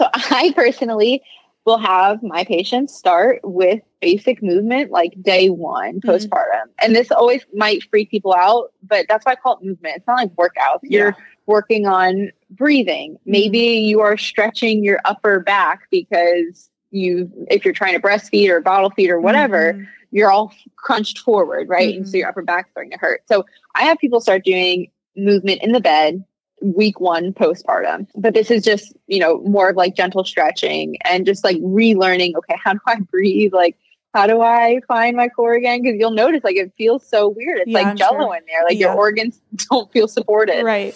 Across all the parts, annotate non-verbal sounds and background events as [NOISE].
So [LAUGHS] I personally will have my patients start with basic movement like day one postpartum. Mm-hmm. And this always might freak people out, but that's why I call it movement. It's not like workouts. Yeah. You're working on breathing. Mm-hmm. Maybe you are stretching your upper back because you if you're trying to breastfeed or bottle feed or whatever, mm-hmm. you're all crunched forward, right? And so mm-hmm. your upper back's starting to hurt. So I have people start doing movement in the bed week one postpartum. But this is just, you know, more of like gentle stretching and just like relearning, okay, how do I breathe? Like, how do I find my core again? Because you'll notice like it feels so weird. It's yeah, like jello sure. in there. Like yeah. your organs [LAUGHS] don't feel supported. Right.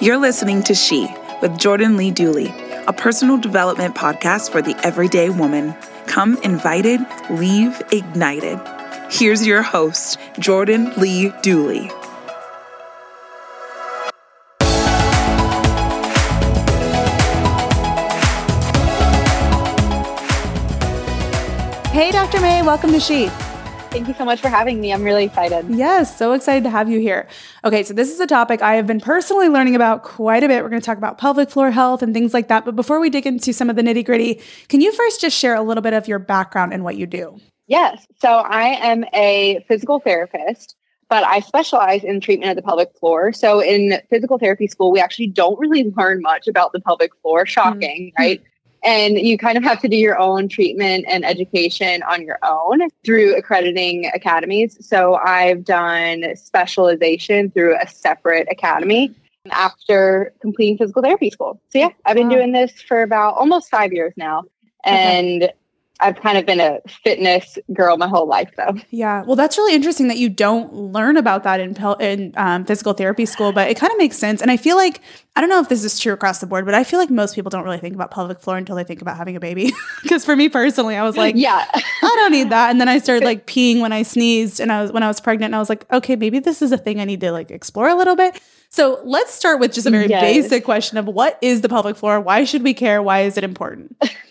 You're listening to She with Jordan Lee Dooley, a personal development podcast for the everyday woman. Come invited, leave ignited. Here's your host, Jordan Lee Dooley. Hey, Dr. Mae, welcome to She. Thank you so much for having me. I'm really excited. Yes, so excited to have you here. Okay, so this is a topic I have been personally learning about quite a bit. We're going to talk about pelvic floor health and things like that. But before we dig into some of the nitty gritty, can you first just share a little bit of your background and what you do? Yes. So I am a physical therapist, but I specialize in treatment of the pelvic floor. So in physical therapy school, we actually don't really learn much about the pelvic floor. Shocking, mm-hmm. right? And you kind of have to do your own treatment and education on your own through accrediting academies. So I've done specialization through a separate academy after completing physical therapy school. So yeah, I've been wow. doing this for about almost five years now. And okay. I've kind of been a fitness girl my whole life, though. Yeah, well, that's really interesting that you don't learn about that in in um, physical therapy school, but it kind of makes sense. And I feel like I don't know if this is true across the board, but I feel like most people don't really think about pelvic floor until they think about having a baby. [LAUGHS] Because for me personally, I was like, yeah, [LAUGHS] I don't need that. And then I started like peeing when I sneezed, and I was when I was pregnant, and I was like, okay, maybe this is a thing I need to like explore a little bit. So let's start with just a very yes. basic question of what is the pelvic floor? Why should we care? Why is it important? [LAUGHS]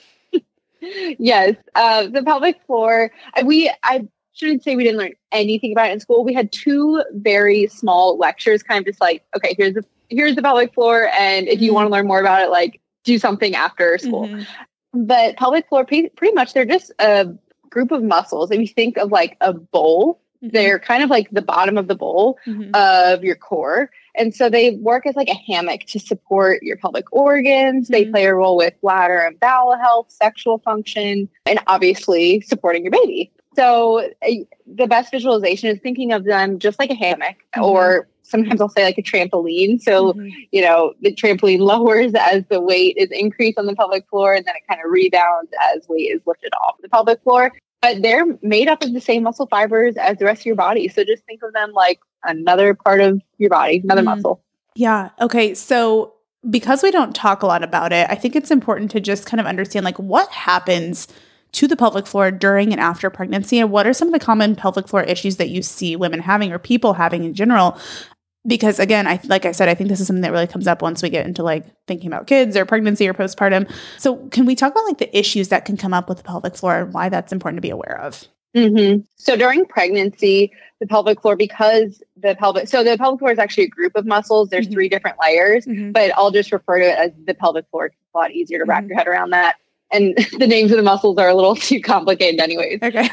yes, uh, the pelvic floor. We I shouldn't say we didn't learn anything about it in school. We had two very small lectures, kind of just like, okay, here's the here's the pelvic floor, and if you mm-hmm. want to learn more about it, like do something after school. Mm-hmm. But pelvic floor, pretty much, they're just a group of muscles. If you think of like a bowl. They're kind of like the bottom of the bowl mm-hmm. of your core. And so they work as like a hammock to support your pelvic organs. Mm-hmm. They play a role with bladder and bowel health, sexual function, and obviously supporting your baby. So uh, the best visualization is thinking of them just like a hammock mm-hmm. or sometimes I'll say like a trampoline. So, mm-hmm. you know, the trampoline [LAUGHS] lowers as the weight is increased on the pelvic floor and then it kind of rebounds as weight is lifted off the pelvic floor. But they're made up of the same muscle fibers as the rest of your body. So just think of them like another part of your body, another mm. muscle. Yeah. Okay. So because we don't talk a lot about it, I think it's important to just kind of understand like what happens to the pelvic floor during and after pregnancy and what are some of the common pelvic floor issues that you see women having or people having in general because again i like i said i think this is something that really comes up once we get into like thinking about kids or pregnancy or postpartum so can we talk about like the issues that can come up with the pelvic floor and why that's important to be aware of Mm-hmm. So during pregnancy, the pelvic floor, because the pelvic, so the pelvic floor is actually a group of muscles. There's mm-hmm. three different layers, mm-hmm. but I'll just refer to it as the pelvic floor. It's a lot easier to wrap mm-hmm. your head around that. And [LAUGHS] the names of the muscles are a little [LAUGHS] too complicated, anyways. Okay.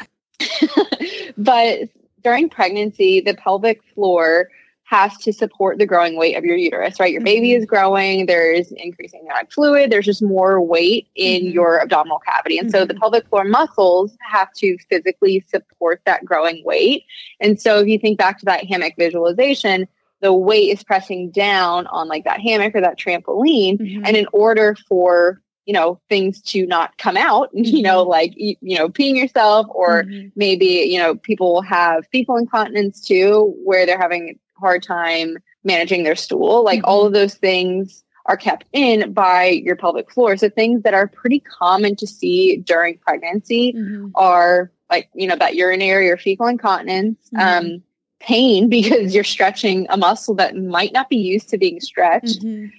[LAUGHS] but during pregnancy, the pelvic floor has to support the growing weight of your uterus, right? Your baby Mhm. is growing, there's increasing amniotic fluid, there's just more weight in Mhm. your abdominal cavity. And so the Mhm. pelvic floor muscles have to physically support that growing weight. And so if you think back to that hammock visualization, the weight is pressing down on like that hammock or that trampoline. Mhm. And in order for you know things to not come out [LAUGHS] you know Mhm. like you, know peeing yourself or Mhm. maybe you know people have fecal incontinence too where they're having hard time managing their stool like all Mm-hmm. of those things are kept in by your pelvic floor so things that are pretty common to see during pregnancy Mhm. are like you know that urinary or fecal incontinence Mhm. um pain [LAUGHS] because you're stretching a muscle that might not be used to being stretched Mhm.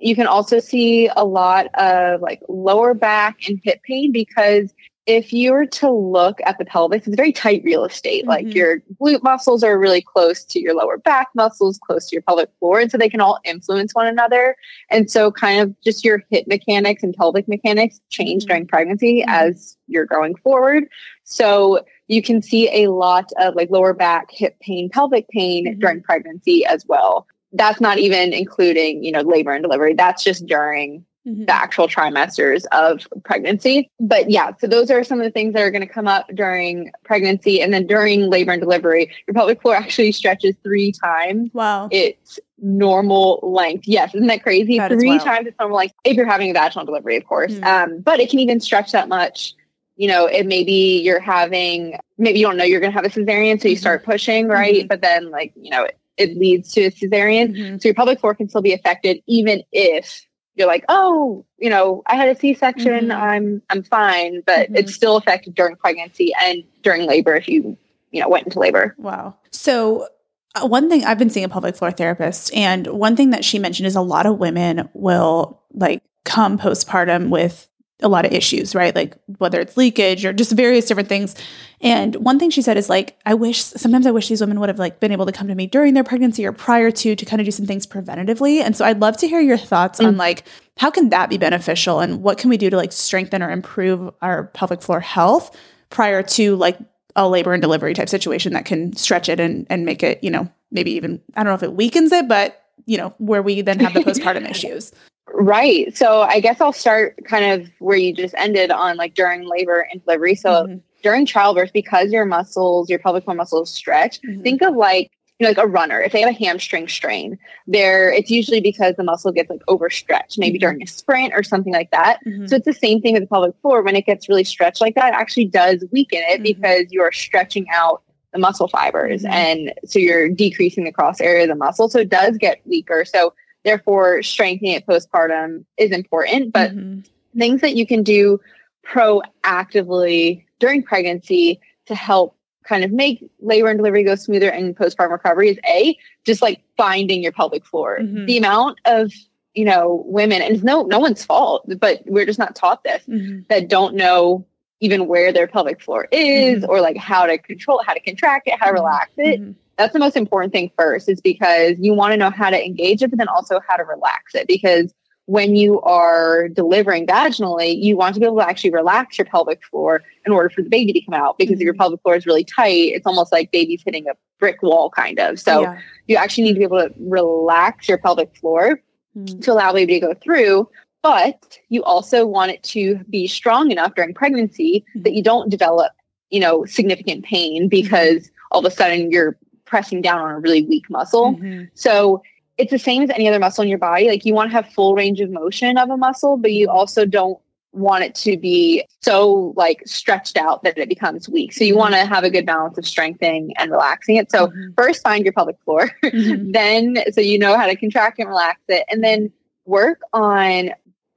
you can also see a lot of like lower back and hip pain because if you were to look at the pelvis, it's very tight real estate. Mhm. Like your glute muscles are really close to your lower back muscles, close to your pelvic floor. And so they can all influence one another. And so, kind of just your hip mechanics and pelvic mechanics change Mhm. during pregnancy Mhm. as you're going forward. So, you can see a lot of like lower back, hip pain, pelvic pain Mhm. during pregnancy as well that's not even including you know labor and delivery that's just during Mhm. the actual trimesters of pregnancy but yeah so those are some of the things that are going to come up during pregnancy and then during labor and delivery your pelvic floor actually stretches three times Wow. its normal length yes isn't that crazy That three times its normal length if you're having a vaginal delivery of course Mm. um, but it can even stretch that much you know, it maybe you're having, maybe you don't know you're going to have a cesarean, so you Mhm. start pushing, right? Mhm. But then, like, you know, it, it leads to a cesarean. Mhm. So your pelvic floor can still be affected, even if you're like, oh, you know, I had a C-section, Mhm. I'm I'm fine, but Mhm. it's still affected during pregnancy and during labor if you, you know, went into labor. Wow. So, uh, one thing I've been seeing a pelvic floor therapist, and one thing that she mentioned is a lot of women will like come postpartum with a lot of issues, right? Like whether it's leakage or just various different things. And one thing she said is like, I wish sometimes I wish these women would have like been able to come to me during their pregnancy or prior to to kind of do some things preventatively. And so I'd love to hear your thoughts on Mm. like how can that be beneficial and what can we do to like strengthen or improve our pelvic floor health prior to like a labor and delivery type situation that can stretch it and, and make it, you know, maybe even, I don't know if it weakens it, but, you know, where we then have the postpartum [LAUGHS] issues. Right. So I guess I'll start kind of where you just ended on like during labor and delivery. So Mhm, during childbirth, because your muscles, your pelvic floor muscles stretch, mhm, think of like you know, like a runner. If they have a hamstring strain, there it's usually because the muscle gets like overstretched, maybe Mhm. during a sprint or something like that. mhm, So it's the same thing with the pelvic floor. When it gets really stretched like that, it actually does weaken it Mhm. because you're stretching out the muscle fibers, Mhm. and so you're decreasing the cross area of the muscle. So it does get weaker. So therefore, strengthening it postpartum is important. But mhm, things that you can do proactively during pregnancy to help kind of make labor and delivery go smoother and postpartum recovery is a just like finding your pelvic floor Mhm. the amount of you know women and it's no no one's fault but we're just not taught this mhm, that don't know even where their pelvic floor is Mhm. or like how to control how to contract it how to relax it mhm, that's the most important thing first is because you want to know how to engage it but then also how to relax it. Because when you are delivering vaginally you want to be able to actually relax your pelvic floor in order for the baby to come out because if your mm-hmm. pelvic floor is really tight it's almost like baby's hitting a brick wall kind of. So yeah, you actually need to be able to relax your pelvic floor mhm, to allow baby to go through but you also want it to be strong enough during pregnancy that mm-hmm. you don't develop you know significant pain because mm-hmm. all of a sudden you're pressing down on a really weak muscle. Mhm, so it's the same as any other muscle in your body. Like you want to have full range of motion of a muscle but you also don't want it to be so like stretched out that it becomes weak. So you Mhm. want to have a good balance of strengthening and relaxing it. So mhm, first find your pelvic floor. Mhm, [LAUGHS] then so you know how to contract and relax it. And then work on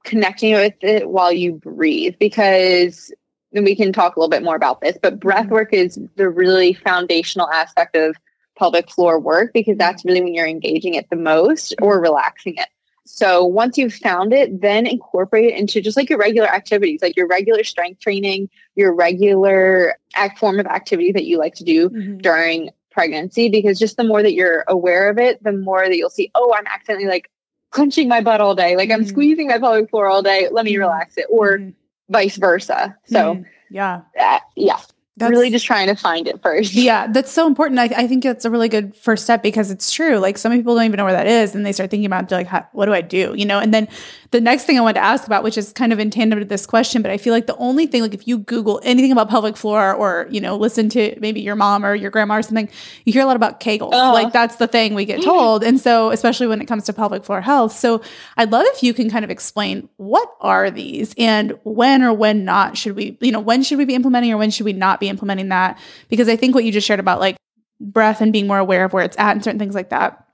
connecting with it while you breathe because and we can talk a little bit more about this but breath Mhm. work is the really foundational aspect of pelvic floor work because that's really when you're engaging it the most or relaxing it so once you've found it then incorporate it into just like your regular activities like your regular strength training your regular act form of activity that you like to do mhm, during pregnancy because just the more that you're aware of it, the more that you'll see, oh, I'm accidentally like clenching my butt all day, like I'm Mhm. squeezing my pelvic floor all day. Let me Mhm. relax it, or mhm, vice versa. So, yeah. uh, yeah. That's- really just trying to find it first. Yeah, that's so important. I, I think it's a really good first step because it's true. Like some people don't even know where that is, and they start thinking about like, how, what do I do? You know. And then the next thing I want to ask about, which is kind of in tandem to this question, but I feel like the only thing, like if you Google anything about pelvic floor, or you know, listen to maybe your mom or your grandma or something, you hear a lot about Kegels. Oh. Like that's the thing we get [LAUGHS] told, and so especially when it comes to pelvic floor health. So I'd love if you can kind of explain what are these and when or when not should we, you know, when should we be implementing or when should we not be implementing that? Because I think what you just shared about like breath and being more aware of where it's at and certain things like that,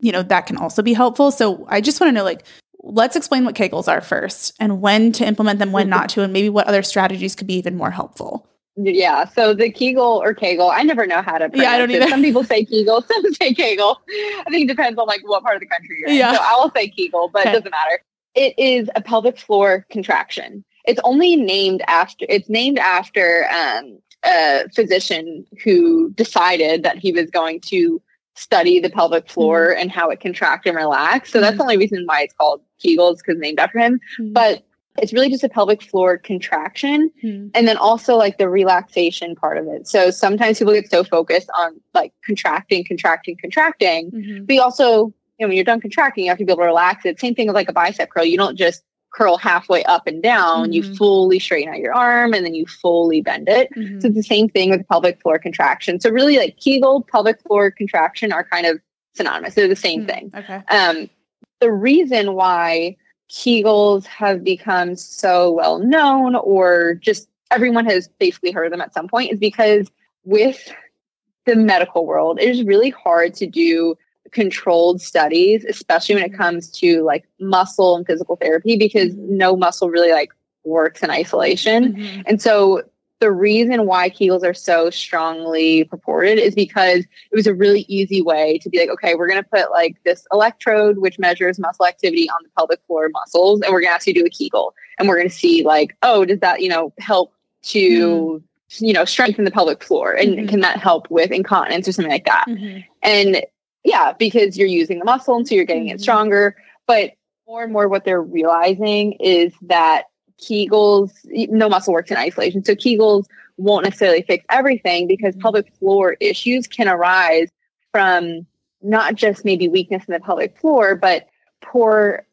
you know, that can also be helpful. So I just want to know like, let's explain what Kegels are first and when to implement them, when not to, and maybe what other strategies could be even more helpful. Yeah. So the Kegel or Kegel, I never know how to pronounce Yeah, I don't it. either. Some people say Kegel, [LAUGHS] some say Kegel. I think it depends on like what part of the country you're in. Yeah. So I will say Kegel, but Okay. it doesn't matter. It is a pelvic floor contraction. It's only named after it's named after um, a physician who decided that he was going to study the pelvic floor and how it contracts and relax. So that's the only reason why it's called Kegels because named after him. But it's really just a pelvic floor contraction Hmm. and then also like the relaxation part of it. So sometimes people get so focused on like contracting, contracting, contracting, Mhm. but you also, you know, when you're done contracting, you have to be able to relax it. Same thing with like a bicep curl. You don't just curl halfway up and down. You Mhm. fully straighten out your arm and then you fully bend it. Mhm. So it's the same thing with pelvic floor contraction. So really like Kegel, pelvic floor contraction are kind of synonymous. They're the same Hmm. thing. Okay. Um, the reason why Kegels have become so well known, or just everyone has basically heard of them at some point, is because with the medical world, it is really hard to do controlled studies, especially when it comes to like muscle and physical therapy, because Mhm. no muscle really like works in isolation. Mhm. And so the reason why Kegels are so strongly purported is because it was a really easy way to be like, okay, we're going to put like this electrode, which measures muscle activity on the pelvic floor muscles, and we're going to ask you to do a Kegel. And we're going to see like, oh, does that, you know, help to, you know, strengthen the pelvic floor? And Mhm. can that help with incontinence or something like that? Mhm. And yeah, because you're using the muscle and so you're getting Mhm. it stronger. But more and more what they're realizing is that Kegels, no muscle works in isolation. So Kegels won't necessarily fix everything because Mhm. pelvic floor issues can arise from not just maybe weakness in the pelvic floor, but poor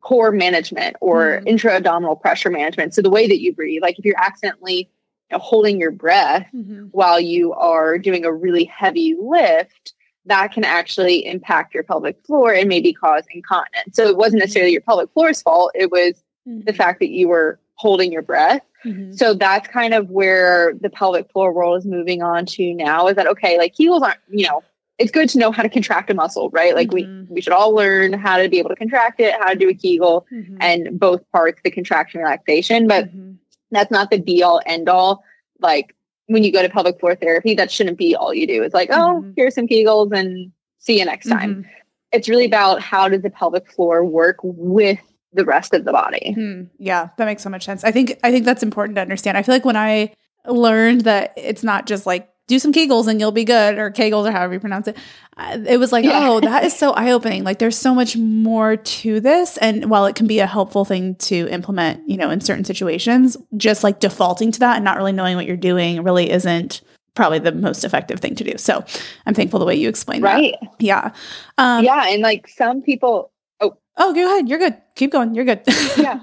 core management or Mhm. intra-abdominal pressure management. So the way that you breathe, like if you're accidentally you know, holding your breath Mhm. while you are doing a really heavy lift, that can actually impact your pelvic floor and maybe cause incontinence. So it wasn't necessarily your pelvic floor's fault, it was the fact that you were holding your breath. Mhm. So that's kind of where the pelvic floor world is moving on to now is that okay, like Kegels aren't, you know, it's good to know how to contract a muscle, right? Like Mhm. we we should all learn how to be able to contract it, how to do a Kegel Mhm. and both parts, the contraction relaxation, but Mhm. that's not the be all end all. Like when you go to pelvic floor therapy, that shouldn't be all you do. It's like, oh, Mhm. here's some Kegels and see you next time. Mhm. It's really about how does the pelvic floor work with the rest of the body. Hmm. Yeah, that makes so much sense. I think I think that's important to understand. I feel like when I learned that it's not just like do some Kegels and you'll be good, or Kegels or however you pronounce it, uh, it was like, Yeah. oh, that is [LAUGHS] so eye opening. Like there's so much more to this, and while it can be a helpful thing to implement, you know, in certain situations, just like defaulting to that and not really knowing what you're doing really isn't probably the most effective thing to do. So I'm thankful the way you explained Right. that. Yeah. Um, yeah. And like some people, oh Oh, go ahead. You're good. Keep going. You're good. [LAUGHS] Yeah.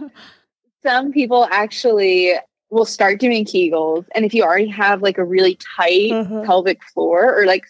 some people actually will start doing Kegels. And if you already have like a really tight Uh-huh. pelvic floor or like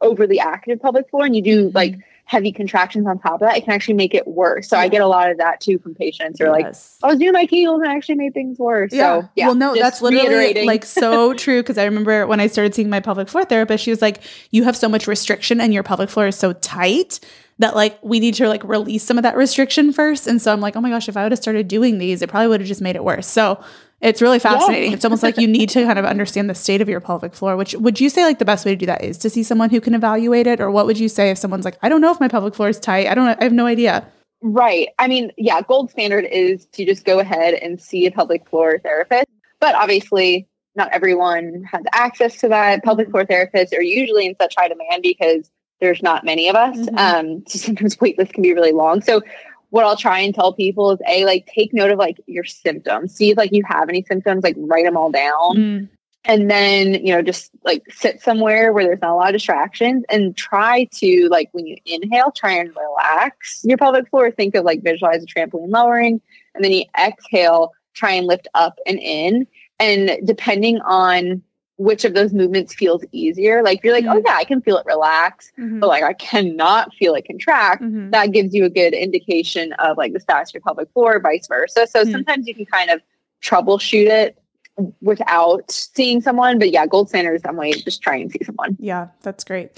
overly active pelvic floor and you do Mm-hmm. like heavy contractions on top of that, it can actually make it worse. So I get a lot of that too from patients who are like, I was doing my Kegels and it actually made things worse. Yeah. So yeah. well, no, that's literally like so [LAUGHS] true. Because I remember when I started seeing my pelvic floor therapist, she was like, "You have so much restriction, and your pelvic floor is so tight that like we need to like release some of that restriction first. And so I'm like, "Oh my gosh, if I would have started doing these, it probably would have just made it worse." So it's really fascinating. It's almost like you need to kind of understand the state of your pelvic floor. Which would you say like the best way to do that is to see someone who can evaluate it, or what would you say if someone's like, "I don't know if my pelvic floor is tight. I don't. I have no idea." Right. I mean, yeah, gold standard is to just go ahead and see a pelvic floor therapist. But obviously, not everyone has access to that. Pelvic mm-hmm. floor therapists are usually in such high demand because there's not many of us. Mhm. Um, [LAUGHS] so sometimes wait lists can be really long. So what I'll try and tell people is a like take note of like your symptoms. See if like you have any symptoms, like write them all down. Mm, and then you know just like sit somewhere where there's not a lot of distractions and try to like when you inhale try and relax your pelvic floor think of like visualize a trampoline lowering and then you exhale try and lift up and in and depending on which of those movements feels easier like you're like oh Mhm. yeah i can feel it relax Mhm. but like i cannot feel it contract Mhm. that gives you a good indication of like the status of your pelvic floor vice versa so Hmm. sometimes you can kind of troubleshoot it without seeing someone. But yeah, gold standard is definitely just try and see someone. Yeah, that's great.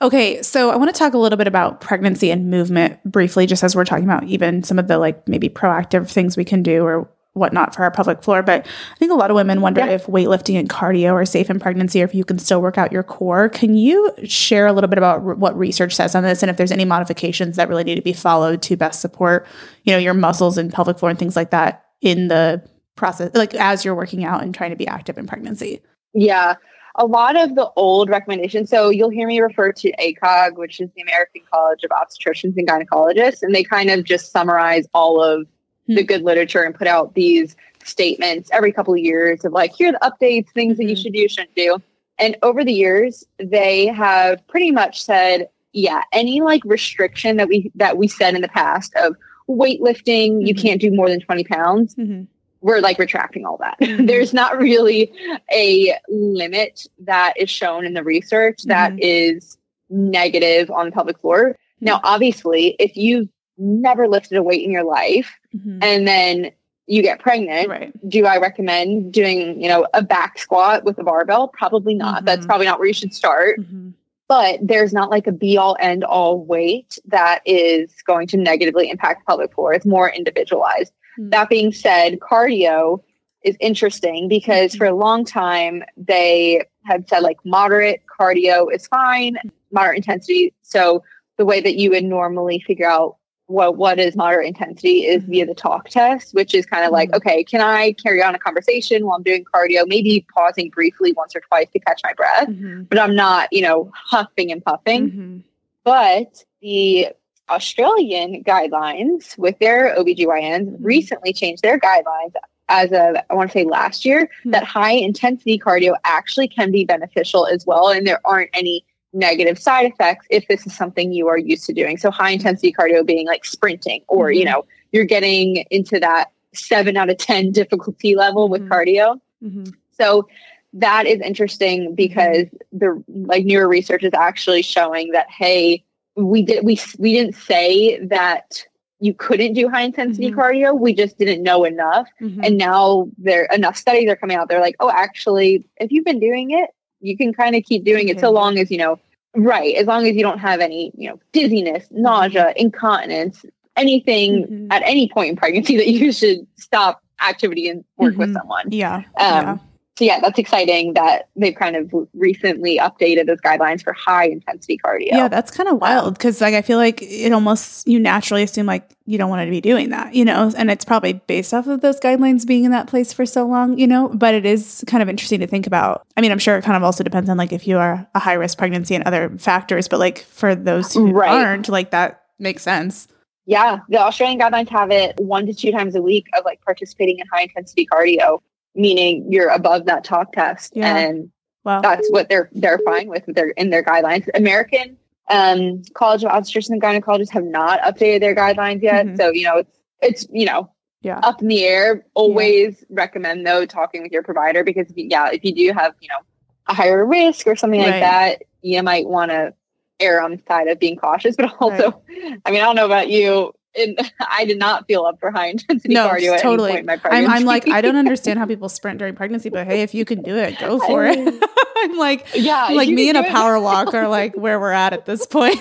Okay, so I want to talk a little bit about pregnancy and movement briefly, just as we're talking about even some of the like maybe proactive things we can do or whatnot for our pelvic floor. But I think a lot of women wonder Yeah. if weightlifting and cardio are safe in pregnancy or if you can still work out your core. Can you share a little bit about r- what research says on this and if there's any modifications that really need to be followed to best support, you know, your muscles and pelvic floor and things like that in the process, like as you're working out and trying to be active in pregnancy? Yeah. A lot of the old recommendations. So you'll hear me refer to ACOG, which is the American College of Obstetricians and Gynecologists, and they kind of just summarize all of the Hmm. good literature and put out these statements every couple of years of like, here are the updates, things that you Mhm. should do, shouldn't do. And over the years, they have pretty much said, yeah, any like restriction that we that we said in the past of weightlifting, you Mhm. can't do more than 20 pounds, Mhm. we're like retracting all that. Mhm. [LAUGHS] There's not really a limit that is shown in the research that Mhm. is negative on the pelvic floor. Now, Mm-hmm. obviously, if you've never lifted a weight in your life Mhm. and then you get pregnant, Right. do I recommend doing, you know, a back squat with a barbell? Probably not. That's Mhm. probably not where you should start. Mhm. But there's not like a be all end all weight that is going to negatively impact pelvic floor. It's more individualized. Mm. That being said, cardio is interesting because Mhm. for a long time they had said like moderate cardio is fine, moderate intensity. So the way that you would normally figure out what what is moderate intensity is Mhm. via the talk test, which is kind of like, Mhm. okay, can I carry on a conversation while I'm doing cardio? Maybe pausing briefly once or twice to catch my breath, Mhm. but I'm not, you know, huffing and puffing. Mhm. But the Australian guidelines with their OBGYNs Mhm. recently changed their guidelines as of, I want to say last year, Hmm. that high intensity cardio actually can be beneficial as well. And there aren't any negative side effects if this is something you are used to doing. So high intensity cardio being like sprinting or, you Mhm. know, you're getting into that seven out of 10 difficulty level with Mhm. cardio. Mhm. So that is interesting because the like newer research is actually showing that hey, we did we we didn't say that you couldn't do high intensity Mhm. cardio. We just didn't know enough. Mhm. And now there enough studies are coming out. They're like, oh, actually, if you've been doing it, you can kind of keep doing it so long as you know, right? As long as you don't have any, you know, dizziness, nausea, incontinence, anything Mhm. at any point in pregnancy that you should stop activity and work with Mhm. someone. yeah. Um, yeah. So yeah, that's exciting that they've kind of recently updated those guidelines for high intensity cardio. Yeah, that's kind of wild because like I feel like it almost you naturally assume like you don't want to be doing that, you know, and it's probably based off of those guidelines being in that place for so long, you know. But it is kind of interesting to think about. I mean, I'm sure it kind of also depends on like if you are a high risk pregnancy and other factors, but like for those who Right. aren't, like that makes sense. Yeah, the Australian guidelines have it one to two times a week of like participating in high intensity cardio, meaning you're above that talk test, Yeah. and Wow. that's what they're they're fine with their in their guidelines. American um, College of Obstetricians and Gynecologists have not updated their guidelines yet, Mhm. so you know it's it's you know yeah. up in the air. Always recommend though talking with your provider because if you- yeah, if you do have you know a higher risk or something Right. like that, you might want to err on the side of being cautious. But [LAUGHS] also, I mean, I don't know about you. And [LAUGHS] I did not feel up for high intensity No, cardio at totally. any point in my I'm, pregnancy. I'm like, I don't understand how people sprint during pregnancy, but hey, if you can do it, go [LAUGHS] for it. [LAUGHS] I'm like, yeah, like me and a it. power walk are like where we're at at this point.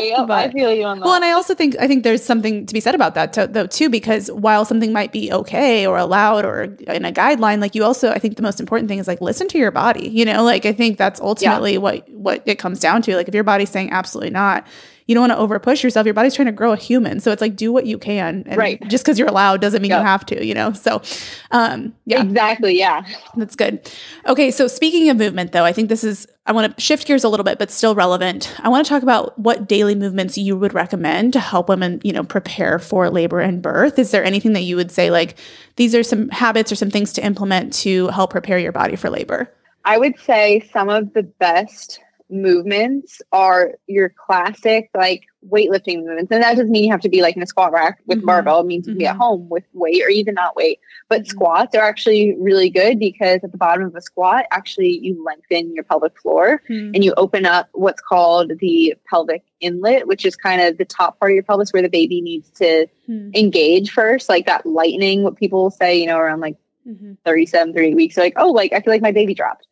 Yep, I feel you on that. well, and I also think I think there's something to be said about that to, though too, because while something might be okay or allowed or in a guideline, like you also, I think the most important thing is like listen to your body. You know, like I think that's ultimately what what it comes down to. Like if your body's saying absolutely not, you don't want to over push yourself. Your body's trying to grow a human, so it's like do what you can. And Right. Just because you're allowed doesn't mean Yep. you have to. You know. So, um, yeah. Exactly. Yeah. That's good. Okay, so speaking of movement, though, I think this is I want to shift gears a little bit, but still relevant. I want to talk about what daily movements you would recommend to help women, you know, prepare for labor and birth. Is there anything that you would say, like, these are some habits or some things to implement to help prepare your body for labor? I would say some of the best movements are your classic like weightlifting movements. And that doesn't mean you have to be like in a squat rack with Mhm. barbell. It means you can be at Mhm. home with weight or even not weight. But Mhm. squats are actually really good because at the bottom of a squat, actually you lengthen your pelvic floor Hmm. and you open up what's called the pelvic inlet, which is kind of the top part of your pelvis where the baby needs to Hmm. engage first, like that lightening, what people will say, you know, around like Mhm. 37, 38 weeks. Like, oh, like I feel like my baby dropped.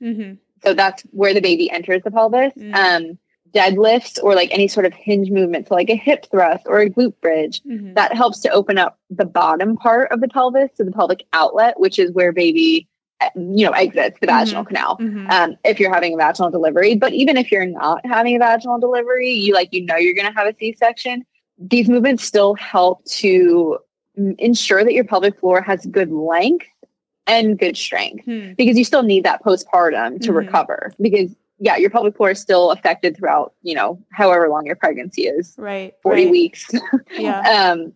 So that's where the baby enters the pelvis. Mm. Um, deadlifts or like any sort of hinge movement, so like a hip thrust or a glute bridge, Mhm. that helps to open up the bottom part of the pelvis, so the pelvic outlet, which is where baby, uh, you know, exits the Mhm. vaginal canal. Mhm. Um, if you're having a vaginal delivery, but even if you're not having a vaginal delivery, you like you know you're going to have a C-section. These movements still help to mm, ensure that your pelvic floor has good length and good strength Hmm. because you still need that postpartum to Mhm. recover because yeah your pelvic floor is still affected throughout you know however long your pregnancy is Right. 40 right. weeks [LAUGHS] Yeah. um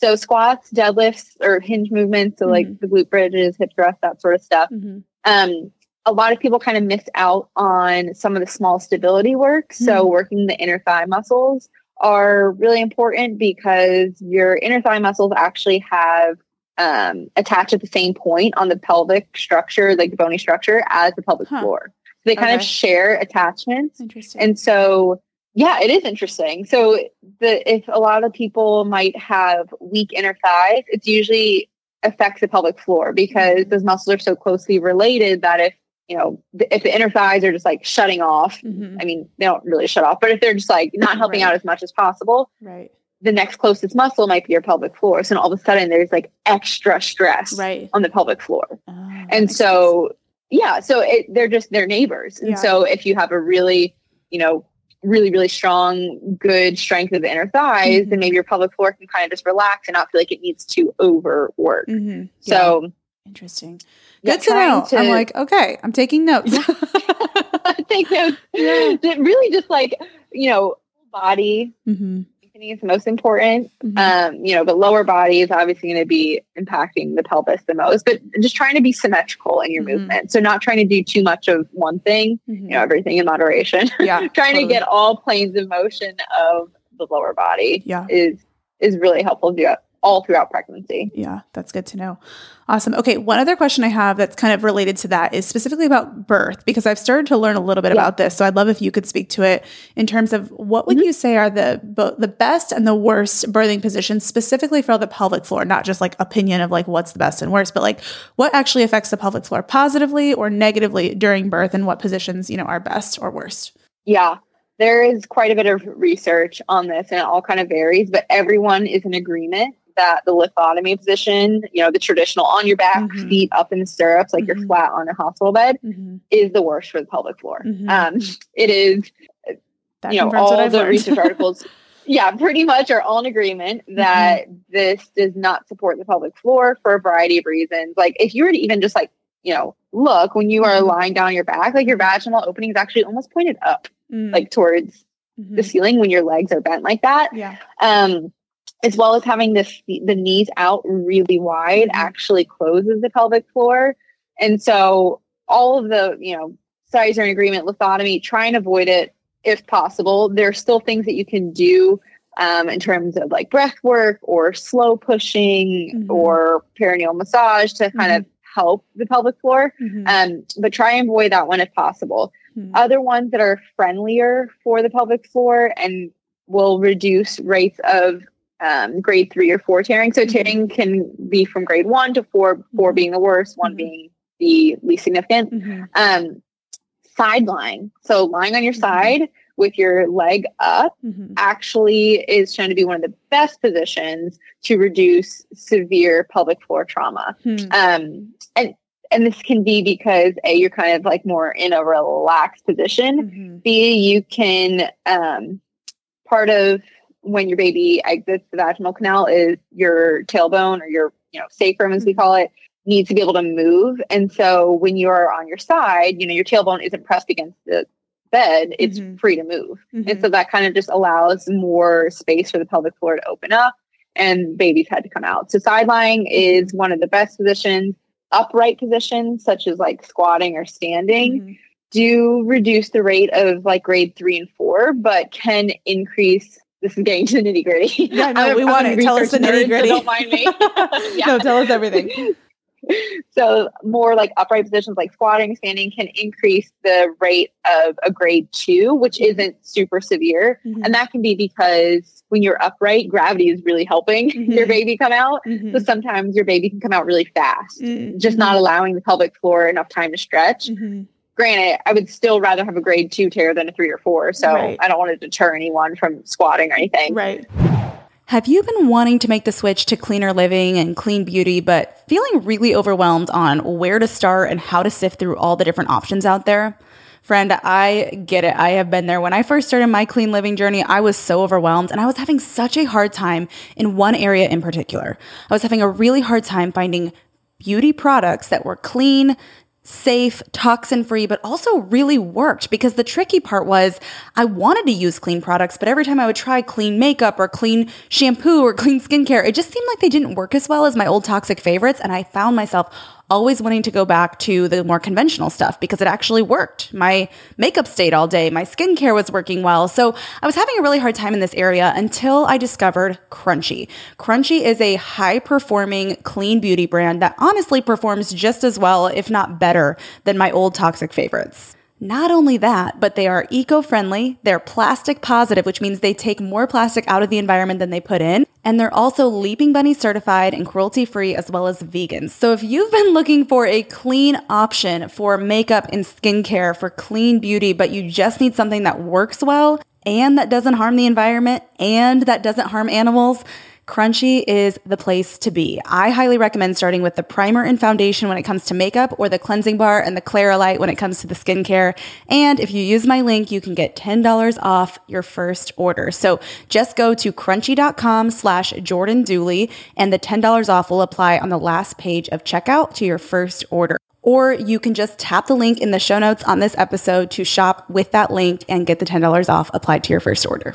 so squats deadlifts or hinge movements so like Mhm. the glute bridges hip thrust that sort of stuff Mhm. um a lot of people kind of miss out on some of the small stability work so Mhm. working the inner thigh muscles are really important because your inner thigh muscles actually have um, attached at the same point on the pelvic structure, like the bony structure, as the pelvic Huh. floor. So they kind of share attachments. Interesting. And so, yeah, it is interesting. So, the if a lot of people might have weak inner thighs, it's usually affects the pelvic floor because Mhm. those muscles are so closely related that if you know if the inner thighs are just like shutting off, Mhm. I mean they don't really shut off, but if they're just like not helping Right. out as much as possible, right. The next closest muscle might be your pelvic floor. So all of a sudden there's like extra stress Right. on the pelvic floor. Oh, And so, yeah, so it, they're just, they're neighbors. And Yeah. so if you have a really, you know, really, really strong, good strength of the inner thighs, Mhm. then maybe your pelvic floor can kind of just relax and not feel like it needs to overwork. sense. Mhm. Yeah. So, interesting. yeah, Good to know. I'm like, okay, I'm taking notes. [LAUGHS] take notes. [LAUGHS] Really just like, you know, body Mhm. Strengthening is the most important. Mhm. Um, you know, but lower body is obviously going to be impacting the pelvis the most, but just trying to be symmetrical in your Mhm. movement. So not trying to do too much of one thing, Mhm. you know, everything in moderation. [LAUGHS] yeah. trying totally. to get all planes of motion of the lower body Yeah. is is really helpful to do it all throughout pregnancy. Yeah, that's good to know. Awesome. Okay, one other question I have that's kind of related to that is specifically about birth because I've started to learn a little bit Yeah. about this. So I'd love if you could speak to it in terms of what would Mhm. you say are the bo- the best and the worst birthing positions specifically for the pelvic floor, not just like opinion of like what's the best and worst, but like what actually affects the pelvic floor positively or negatively during birth and what positions, you know, are best or worst. Yeah. There is quite a bit of research on this and it all kind of varies, but everyone is in agreement that the lithotomy position, you know, the traditional on your back, Mhm. feet up in the stirrups, like Mhm. you're flat on a hospital bed, Mm-hmm. is the worst for the pelvic floor. Mhm. Um, it is, That you know, all the learned. research [LAUGHS] articles, yeah, pretty much are all in agreement that this does not support the pelvic floor for a variety of reasons. Like if you were to even just like, you know, look when you are Mhm. lying down on your back, like your vaginal opening is actually almost pointed up, Mm, like towards the ceiling when your legs are bent like that. yeah. Um, as well as having this the knees out really wide Mhm. actually closes the pelvic floor. And so all of the, you know, studies are in agreement, lithotomy, try and avoid it if possible. There are still things that you can do um, in terms of like breath work or slow pushing Mhm. or perineal massage to kind of help the pelvic floor. Mhm. Um, but try and avoid that one if possible. Mhm. Other ones that are friendlier for the pelvic floor and will reduce rates of um, grade three or four tearing. So Mhm. tearing can be from grade one to four, 4 Mhm. being the worst, one Mhm. being the least significant. Um, side lying. So lying on your side with your leg up Mhm. actually is shown to be one of the best positions to reduce severe pelvic floor trauma Hmm. um and and this can be because a you're kind of like more in a relaxed position Mhm. b you can um part of when your baby exits the vaginal canal is your tailbone or your you know sacrum as we Mm-hmm. call it needs to be able to move. And so when you're on your side, you know, your tailbone isn't pressed against the bed, it's Mhm. free to move. Mhm. And so that kind of just allows more space for the pelvic floor to open up and babies had to come out. So side lying is one of the best positions. Upright positions, such as like squatting or standing, Mhm. do reduce the rate of like grade three and four, but can increase. This is getting to the nitty gritty. Yeah, no, [LAUGHS] we want it. Tell us the nitty-gritty. don't mind me. [LAUGHS] Yeah. No, tell us everything. [LAUGHS] So more like upright positions like squatting, standing can increase the rate of a grade two, which isn't super severe. Mhm. And that can be because when you're upright, gravity is really helping Mhm. your baby come out. Mhm. So sometimes your baby can come out really fast, Mm, just not allowing the pelvic floor enough time to stretch. Granted, I would still rather have a grade two tear than a three or four. So Right. I don't want to deter anyone from squatting or anything. Right. Have you been wanting to make the switch to cleaner living and clean beauty, but feeling really overwhelmed on where to start and how to sift through all the different options out there? Friend, I get it. I have been there. When I first started my clean living journey, I was so overwhelmed and I was having such a hard time in one area in particular. I was having a really hard time finding beauty products that were clean, safe, toxin free, but also really worked because the tricky part was I wanted to use clean products, but every time I would try clean makeup or clean shampoo or [LAUGHS] clean skincare, it just seemed like they didn't work as well as my old toxic favorites. And I found myself always wanting to go back to the more conventional stuff because it actually worked. My makeup stayed all day, my skincare was working well. So I was having a really hard time in this area until I discovered Crunchi. Crunchi is a high performing clean beauty brand that honestly performs just as well, if not better, than my old toxic favorites. Not only that, but they are eco friendly, they're plastic positive, which means they take more plastic out of the environment than they put in, and they're also Leaping Bunny certified and cruelty free as well as vegan. So if you've been looking for a clean option for makeup and skincare for clean beauty, but you just need something that works well and that doesn't harm the environment and that doesn't harm animals, Crunchi is the place to be. I highly recommend starting with the primer and foundation when it comes to makeup or the cleansing bar and the Claralight when it comes to the skincare. And if you use my link, you can get $10 off your first order. So just go to crunchi.com slash Jordan Dooley and the $10 off will apply on the last page of checkout to your first order. Or you can just tap the link in the show notes on this episode to shop with that link and get the $10 off applied to your first order.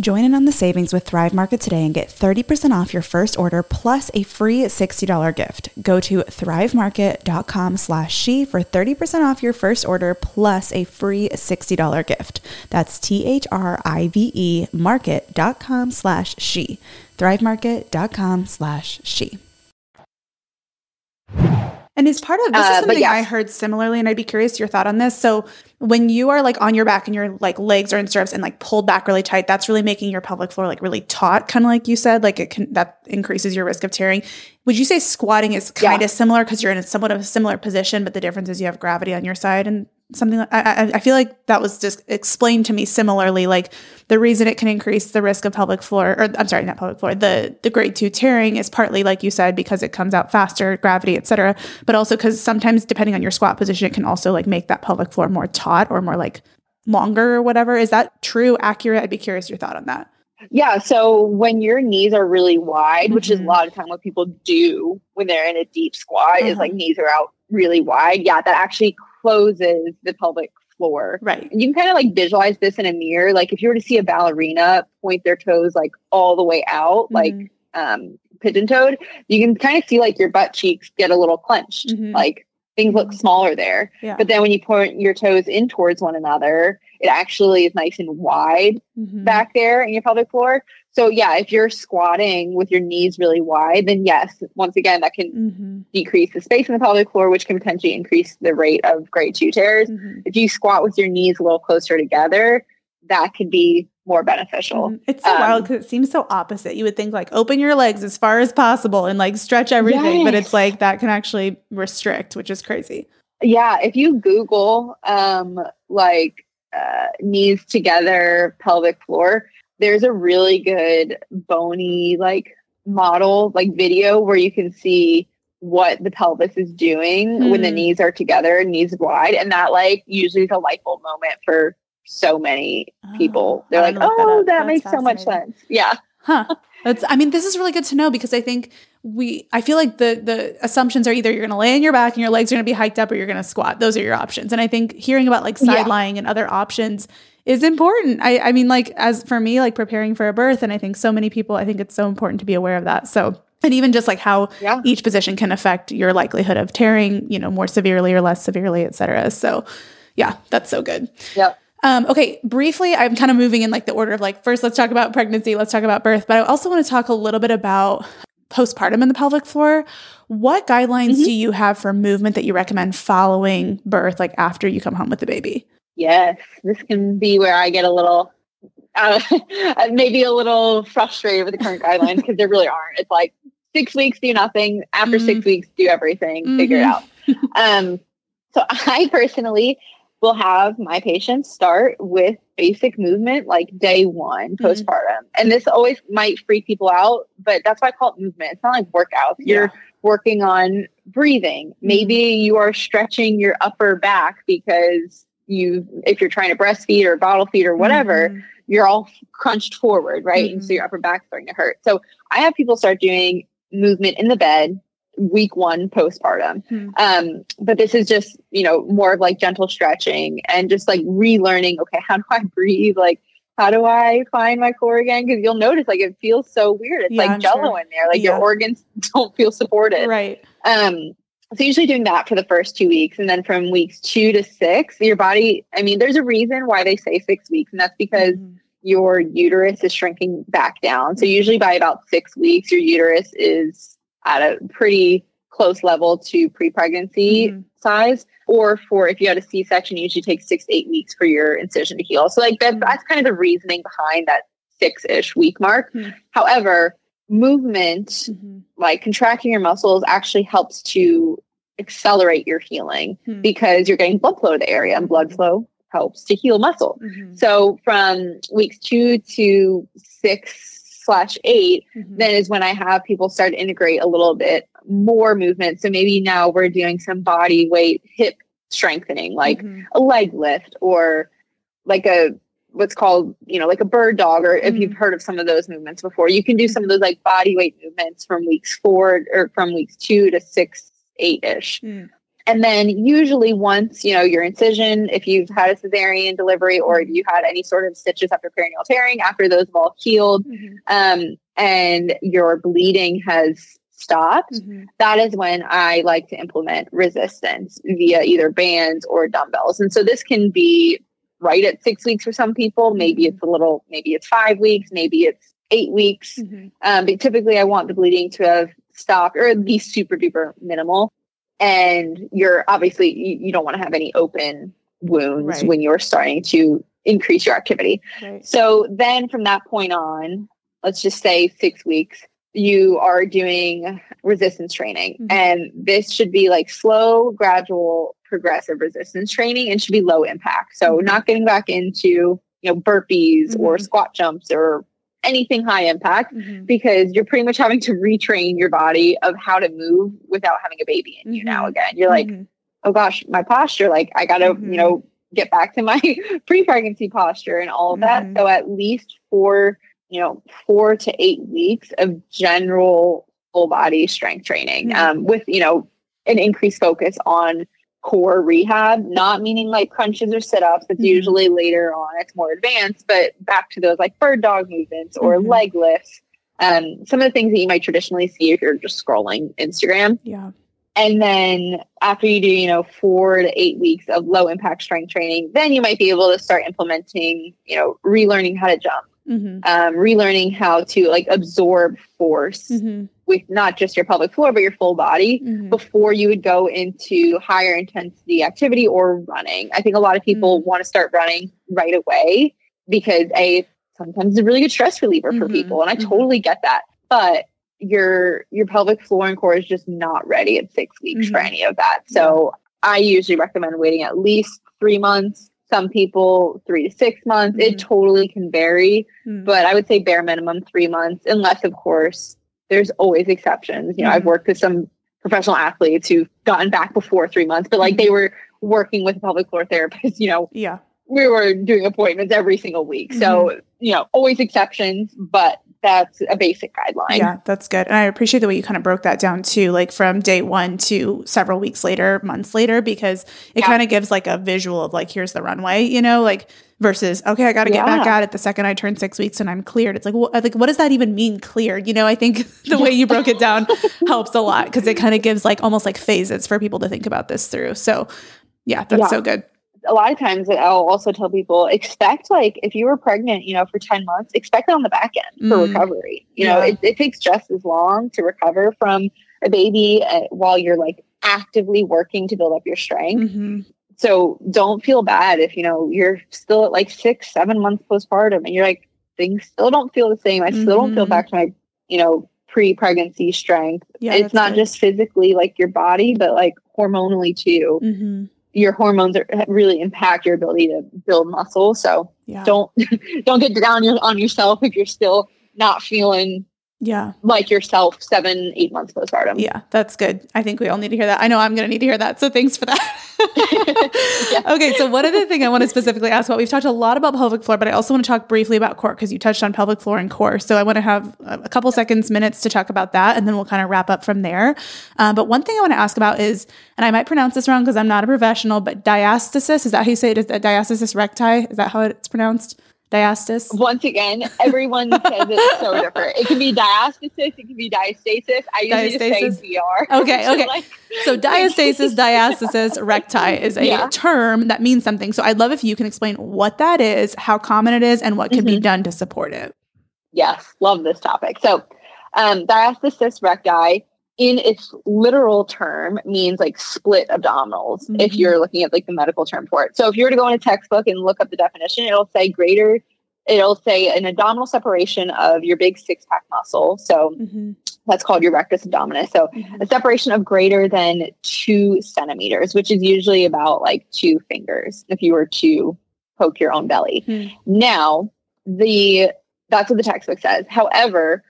Join in on the savings with Thrive Market today and get 30% off your first order plus a free $60 gift. Go to thrivemarket.com slash she for 30% off your first order plus a free $60 gift. That's T-H-R-I-V-E market.com slash she. thrivemarket.com slash she. And is part of this Uh, is something yes. I heard similarly, and I'd be curious your thought on this. So when you are like on your back and your like legs are in stirrups and like pulled back really tight, that's really making your pelvic floor like really taut, kind of like you said, like it can that increases your risk of tearing. Would you say squatting is kind Yeah. of similar because you're in a somewhat of a similar position, but the difference is you have gravity on your side and something like I, I, I feel like that was just explained to me similarly. Like the reason it can increase the risk of pelvic floor, or I'm sorry, not pelvic floor, the the grade two tearing is partly like you said because it comes out faster, gravity, etc. But also because sometimes depending on your squat position, it can also like make that pelvic floor more taut or more like longer or whatever. Is that true? Accurate? I'd be curious your thought on that. Yeah. So when your knees are really wide, which is a Mhm. lot of time what people do when they're in a deep squat, is Uh-huh. like knees are out really wide. Yeah, that actually closes the pelvic floor. Right. And you can kind of like visualize this in a mirror. Like if you were to see a ballerina point their toes like all the way out, like Mhm. um pigeon toed, you can kind of see like your butt cheeks get a little clenched. Mhm. Like things look smaller there. Yeah. But then when you point your toes in towards one another, it actually is nice and wide Mhm. back there in your pelvic floor. So yeah, if you're squatting with your knees really wide, then yes, once again, that can Mhm. decrease the space in the pelvic floor, which can potentially increase the rate of grade two tears. Mhm. If you squat with your knees a little closer together, that could be more beneficial. Mhm. It's so Um, wild because it seems so opposite. You would think like open your legs as far as possible and like stretch everything, but it's like that can actually restrict, which is crazy. Yeah, if you Google um like uh, knees together pelvic floor, there's a really good bony like model like video where you can see what the pelvis is doing when the Hmm. knees are together, knees wide, and that like usually is a light bulb moment for so many people. Oh, They're like, wanna that "Oh, that, makes so much sense." Yeah. Huh. That's I mean, this is really good to know because I think we I feel like the the assumptions are either you're gonna lay on your back and your legs are gonna be hiked up or you're gonna squat. Those are your options. And I think hearing about like Yeah. side lying and other options is important. I, I mean, like as for me, like preparing for a birth, and I think so many people, I think it's so important to be aware of that. So and even just like how Yeah. each position can affect your likelihood of tearing, you know, more severely or less severely, et cetera. So yeah, that's so good. Yep. Um, okay, briefly, I'm kind of moving in like the order of like first, let's talk about pregnancy, let's talk about birth, but I also want to talk a little bit about postpartum in the pelvic floor. What guidelines Mhm. do you have for movement that you recommend following birth, like after you come home with the baby? Yes, this can be where I get a little, uh, [LAUGHS] maybe a little frustrated with the current guidelines [LAUGHS] because there really aren't. It's like six weeks, do nothing. After six weeks, do everything. Figure it out. Um, so [LAUGHS] I personally will have my patients start with basic movement like day one Mhm. postpartum. And this always might freak people out, but that's why I call it movement. It's not like workouts. You're working on breathing. Maybe you are stretching your upper back because you if you're trying to breastfeed or bottle feed or whatever, Mhm. you're all crunched forward, right? And so Mhm. your upper back's starting to hurt. So I have people start doing movement in the bed week one postpartum. Mhm. Um, but this is just, you know, more of like gentle stretching and just like relearning, okay, how do I [LAUGHS] breathe? Like, how do I find my core again? Because you'll notice like it feels so weird. It's Yeah, like I'm jello sure. in there. Like Yeah. your organs [LAUGHS] don't feel supported. Right. Um, so usually doing that for the first two weeks and then from weeks two to six your body i mean there's a reason why they say six weeks and that's because mm-hmm. your uterus is shrinking back down so usually by about six weeks your uterus is at a pretty close level to pre-pregnancy mm-hmm. size or for if you had a c-section it usually takes six to eight weeks for your incision to heal so like that, mm-hmm. that's kind of the reasoning behind that six-ish week mark mm-hmm. however movement, mm-hmm. like contracting your muscles, actually helps to accelerate your healing mm-hmm. because you're getting blood flow to the area and blood flow helps to heal muscle. Mm-hmm. So from weeks two to six slash 8 mm-hmm. then is when I have people start to integrate a little bit more movement. So maybe now we're doing some body weight hip strengthening, like mm-hmm. a leg lift or like a what's called, you know, like a bird dog, or if you've mm-hmm. heard of some of those movements before, you can do some of those like body weight movements from weeks four or from weeks two to six, eight ish. Mm. And then usually once, you know, your incision, if you've had a cesarean delivery or if you had any sort of stitches after perineal tearing, after those have all healed mm-hmm. um, and your bleeding has stopped, mm-hmm. that is when I like to implement resistance via either bands or dumbbells. And so this can be right at six weeks for some people. Maybe it's a little, maybe it's five weeks, maybe it's eight weeks. Mm-hmm. Um, but typically, I want the bleeding to have stopped or at least super duper minimal. And you're obviously, you, you don't want to have any open wounds right. when you're starting to increase your activity. Right. So then from that point on, let's just say six weeks, you are doing resistance training. Mm-hmm. And this should be like slow, gradual progressive resistance training and should be low impact. So mm-hmm. not getting back into, you know, burpees mm-hmm. or squat jumps or anything high impact mm-hmm. because you're pretty much having to retrain your body of how to move without having a baby in you now mm-hmm. again. You're like, mm-hmm. oh gosh, my posture, like I gotta, you mm-hmm. know, get back to my [LAUGHS] pre-pregnancy posture and all of that. So at least for, you know, four to eight weeks of general full body strength training um, with, you know, an increased focus on core rehab, not meaning like crunches or sit ups. It's mm-hmm. usually later on, it's more advanced, but back to those like bird dog movements or mm-hmm. leg lifts. Um, some of the things that you might traditionally see if you're just scrolling Instagram. Yeah. And then after you do, you know, four to eight weeks of low impact strength training, then you might be able to start implementing, you know, relearning how to jump, mm-hmm. um, relearning how to like absorb force mm-hmm. With not just your pelvic floor, but your full body mm-hmm. before you would go into higher intensity activity or running. I think a lot of people mm-hmm. want to start running right away because a sometimes it's a really good stress reliever for mm-hmm. people. And I mm-hmm. totally get that. But your your pelvic floor and core is just not ready at six weeks for any of that. So I usually recommend waiting at least three months some people three to six months. Mm-hmm. It totally can vary, mm-hmm. but I would say bare minimum three months, unless, of course, there's always exceptions. You know, mm-hmm. I've worked with some professional athletes who've gotten back before three months, but like they mm-hmm. were working with a pelvic floor therapist, you know. Yeah. We were doing appointments every single week. So, mm-hmm. you know, always exceptions, but that's a basic guideline. Yeah, that's good. And I appreciate the way you kind of broke that down too, like from day one to several weeks later, months later, because it yeah. kind of gives like a visual of like, here's the runway, you know, like versus, okay, I got to get yeah. back at it the second I turn six weeks and I'm cleared. It's like, well, like, what does that even mean cleared? You know, I think [LAUGHS] the way you broke it down [LAUGHS] helps a lot because it kind of gives like almost like phases for people to think about this through. So yeah, that's yeah. so good a lot of times I'll also tell people expect like if you were pregnant, you know, for 10 months, expect it on the back end for mm. recovery. You yeah. know, it, it, takes just as long to recover from a baby uh, while you're like actively working to build up your strength. Mm-hmm. So don't feel bad if, you know, you're still at like six, seven months postpartum and you're like, things still don't feel the same. I still mm-hmm. don't feel mm-hmm. back to my, you know, pre pregnancy strength. Yeah, it's not good. just physically like your body, but like hormonally too. Mm-hmm your hormones are, really impact your ability to build muscle. So yeah. don't [LAUGHS] don't get down on yourself if you're still not feeling yeah. Like yourself seven eight months postpartum. Yeah that's good. I think we all need to hear that. I know i'm going to need to hear that so thanks for that. [LAUGHS] Yeah. okay so one other thing i want to specifically ask about we've talked a lot about pelvic floor but i also want to talk briefly about core because you touched on pelvic floor and core. So i want to have a couple seconds minutes to talk about that and then we'll kind of wrap up from there. Um, but one thing i want to ask about is and i might pronounce this wrong because i'm not a professional but diastasis is that how you say it? Is that diastasis recti? Is that how it's pronounced Diastasis. Once again, everyone says it's so [LAUGHS] different. It can be diastasis, it can be diastasis. I usually Diastasis? say DR. Okay, [LAUGHS] okay. Like- So [LAUGHS] diastasis, diastasis, recti is a Yeah. term that means something. So I'd love if you can explain what that is, how common it is, and what can be Mm-hmm. done to support it. Yes, love this topic. So, um, diastasis recti, in its literal term, means like split abdominals. If Mhm. you're looking at like the medical term for it, so if you were to go in a textbook and look up the definition, it'll say greater. It'll say an abdominal separation of your big six pack muscle. So Mhm. that's called your rectus abdominis. So Mhm. a separation of greater than two centimeters, which is usually about like two fingers if you were to poke your own belly. Hmm. Now, the that's what the textbook says. However,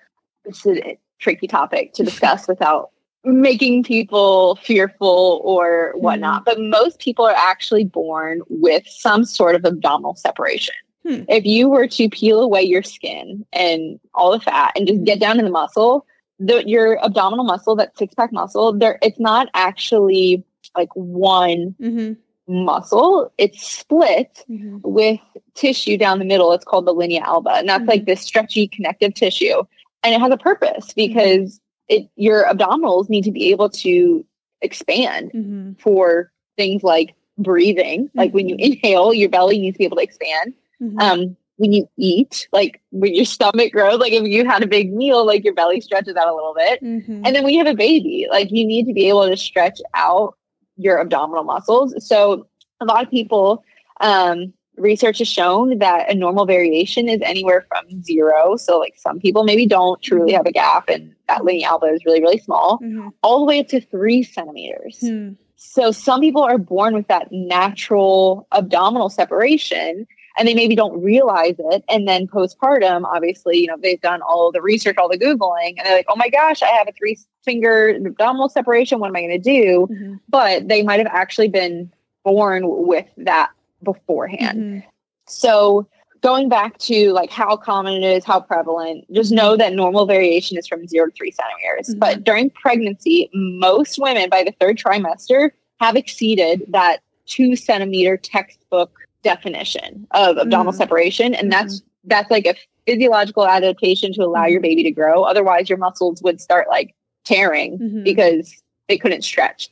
tricky topic to discuss without making people fearful or whatnot. But most people are actually born with some sort of abdominal separation. Hmm. If you were to peel away your skin and all the fat and just get down to the muscle, the, your abdominal muscle, that six pack muscle, there it's not actually like one Mhm. muscle. It's split Mhm. with tissue down the middle. It's called the linea alba, and that's like this stretchy connective tissue, and it has a purpose because it your abdominals need to be able to expand Mhm. for things like breathing. Like when you inhale, your belly needs to be able to expand. Mhm. Um, when you eat, like when your stomach grows, like if you had a big meal, like your belly stretches out a little bit. And then when you have a baby, like you need to be able to stretch out your abdominal muscles. So a lot of people, um, research has shown that a normal variation is anywhere from zero. So like some people maybe don't truly have a gap and that linea alba is really, really small, Mhm. all the way up to three centimeters. Hmm. So some people are born with that natural abdominal separation and they maybe don't realize it. And then postpartum, obviously, you know, they've done all the research, all the Googling, and they're like, oh my gosh, I have a three finger abdominal separation. What am I going to do? Mhm. But they might have actually been born with that beforehand. Mhm. So going back to like how common it is, how prevalent, just know that normal variation is from zero to three centimeters. Mhm. But during pregnancy, most women by the third trimester have exceeded that two centimeter textbook definition of abdominal Mm. separation. And that's that's like a physiological adaptation to allow your baby to grow. Otherwise your muscles would start like tearing Mhm. because they couldn't stretch.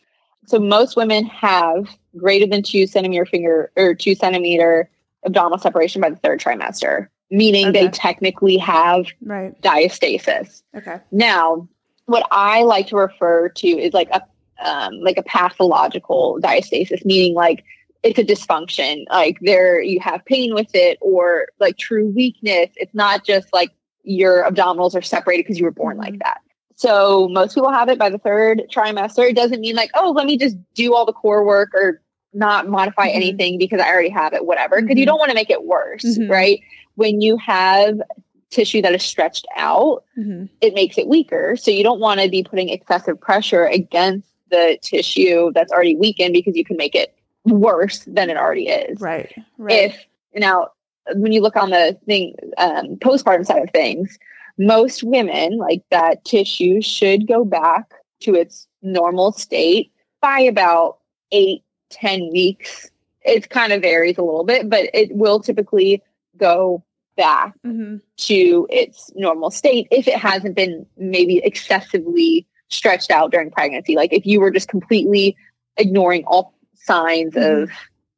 So most women have greater than two centimeter finger or two centimeter abdominal separation by the third trimester, meaning they technically have Right. diastasis. Okay. Now, what I like to refer to is like a um, like a pathological diastasis, meaning like it's a dysfunction. Like there, you have pain with it, or like true weakness. It's not just like your abdominals are separated because you were born like that. So most people have it by the third trimester. It doesn't mean like, oh, let me just do all the core work or not modify Mhm. anything because I already have it, whatever. Because you Mhm. don't want to make it worse, Mhm. right? When you have tissue that is stretched out, Mhm. it makes it weaker. So you don't want to be putting excessive pressure against the tissue that's already weakened because you can make it worse than it already is. Right. Right. If now, when you look on the thing, um, postpartum side of things, most women like that tissue should go back to its normal state by about eight, 10 weeks. It kind of varies a little bit, but it will typically go back Mhm. to its normal state if it hasn't been maybe excessively stretched out during pregnancy. Like if you were just completely ignoring all signs Mhm. of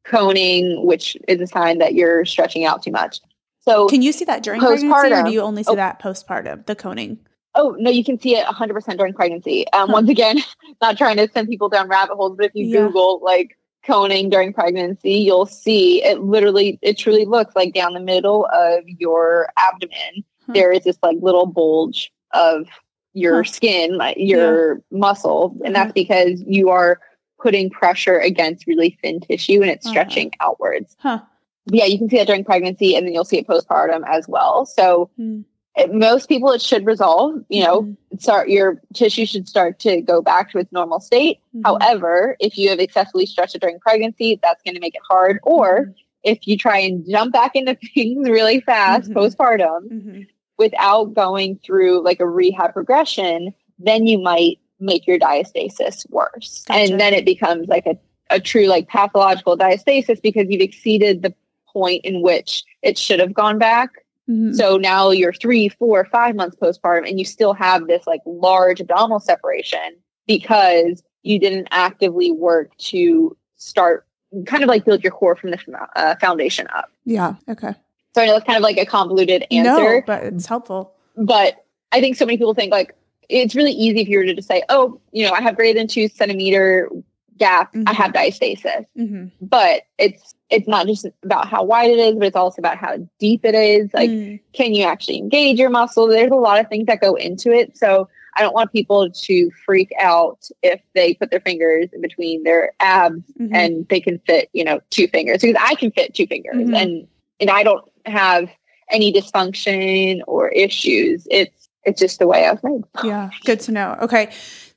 coning, which is a sign that you're stretching out too much. So, Can you see that during pregnancy, or do you only see Oh. that postpartum, the coning? oh no, you can see it 100% during pregnancy. Um, Huh. Once again, [LAUGHS] not trying to send people down rabbit holes, but if you Yeah. Google like coning during pregnancy, you'll see it literally, it truly looks like down the middle of your abdomen, Huh. there is this like little bulge of your skin, like your muscle. And that's because you are putting pressure against really thin tissue and it's Uh-huh. stretching outwards. Huh. Yeah, you can see that during pregnancy and then you'll see it postpartum as well. So Hmm. It, most people it should resolve, you know, Mhm. start your tissue should start to go back to its normal state. Mhm. However, if you have excessively stretched it during pregnancy, that's going to make it hard. Or Mhm. if you try and jump back into [LAUGHS] things really fast Mhm. postpartum Mhm. without going through like a rehab progression, then you might make your diastasis worse. Gotcha. And then it becomes like a, a true like pathological diastasis because you've exceeded the point in which it should have gone back. Mhm. So now you're three, four, five months postpartum, and you still have this like large abdominal separation because you didn't actively work to start kind of like build your core from the uh, foundation up. yeah. Okay. So I know that's kind of like a convoluted answer, No, but it's helpful. but I think so many people think like it's really easy if you were to just say, oh, you know, I have greater than two centimeter gap, I Mhm. have diastasis. hmm But it's it's not just about how wide it is, but it's also about how deep it is. Like, Mm. can you actually engage your muscle? There's a lot of things that go into it. So I don't want people to freak out if they put their fingers in between their abs Mhm. and they can fit, you know, two fingers because I can fit two fingers Mhm. and and I don't have any dysfunction or issues. It's it's just the way I was made. Yeah, good to know. Okay.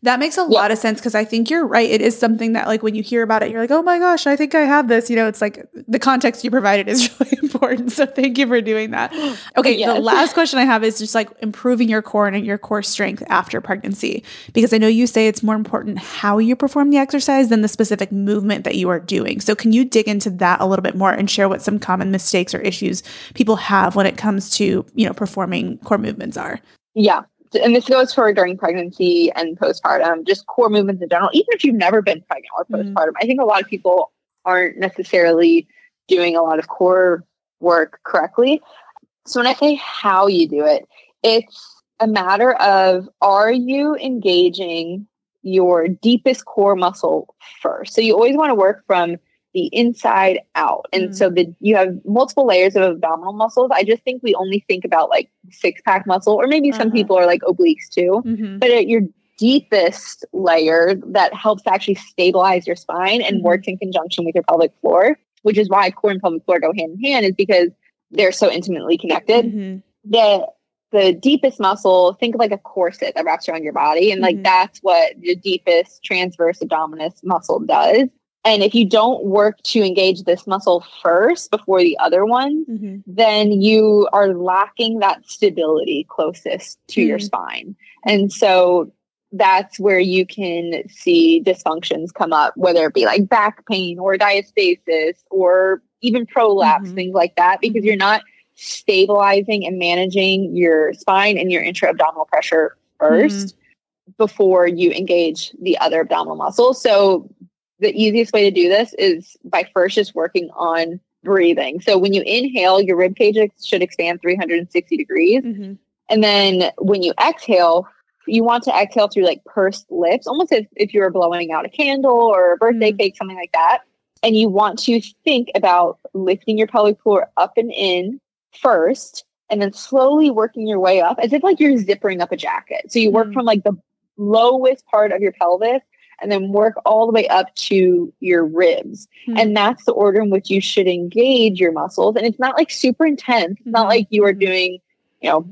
That makes a Yeah. lot of sense because I think you're right. It is something that, like, when you hear about it, you're like, oh my gosh, I think I have this. You know, it's like the context you provided is [LAUGHS] really important. So thank you for doing that. [GASPS] Okay. The last question I have is just like improving your core and your core strength after pregnancy. Because I know you say it's more important how you perform the exercise than the specific movement that you are doing. So can you dig into that a little bit more and share what some common mistakes or issues people have when it comes to, you know, performing core movements are? Yeah. And this goes for during pregnancy and postpartum, just core movements in general, even if you've never been pregnant or Mhm. postpartum. I think a lot of people aren't necessarily doing a lot of core work correctly. So when I say how you do it, it's a matter of are you engaging your deepest core muscle first? So you always want to work from the inside out. And Mm. so the you have multiple layers of abdominal muscles. I just think we only think about like six pack muscle, or maybe some Uh-huh. people are like obliques too. Mm-hmm. But at your deepest layer that helps actually stabilize your spine and Mhm. works in conjunction with your pelvic floor, which is why core and pelvic floor go hand in hand, is because they're so intimately connected Mhm. the the deepest muscle think of like a corset that wraps around your body and like Mhm. that's what the deepest transverse abdominis muscle does and if you don't work to engage this muscle first before the other one Mhm. then you are lacking that stability closest to your Mm. spine and so that's where you can see dysfunctions come up whether it be like back pain or diastasis or even prolapse Mhm. things like that because Mhm. you're not stabilizing and managing your spine and your intra-abdominal pressure 1st before you engage the other abdominal muscles. So the easiest way to do this is by first just working on breathing. So when you inhale, your rib cage should expand 360 degrees. Mhm. And then when you exhale, you want to exhale through like pursed lips, almost as if you were blowing out a candle or a birthday Mm. cake, something like that. And you want to think about lifting your pelvic floor up and in first, and then slowly working your way up as if like you're zippering up a jacket. So you work Mm. from like the lowest part of your pelvis and then work all the way up to your ribs. Hmm. And that's the order in which you should engage your muscles. And it's not like super intense. It's not like you are Mhm. doing, you know,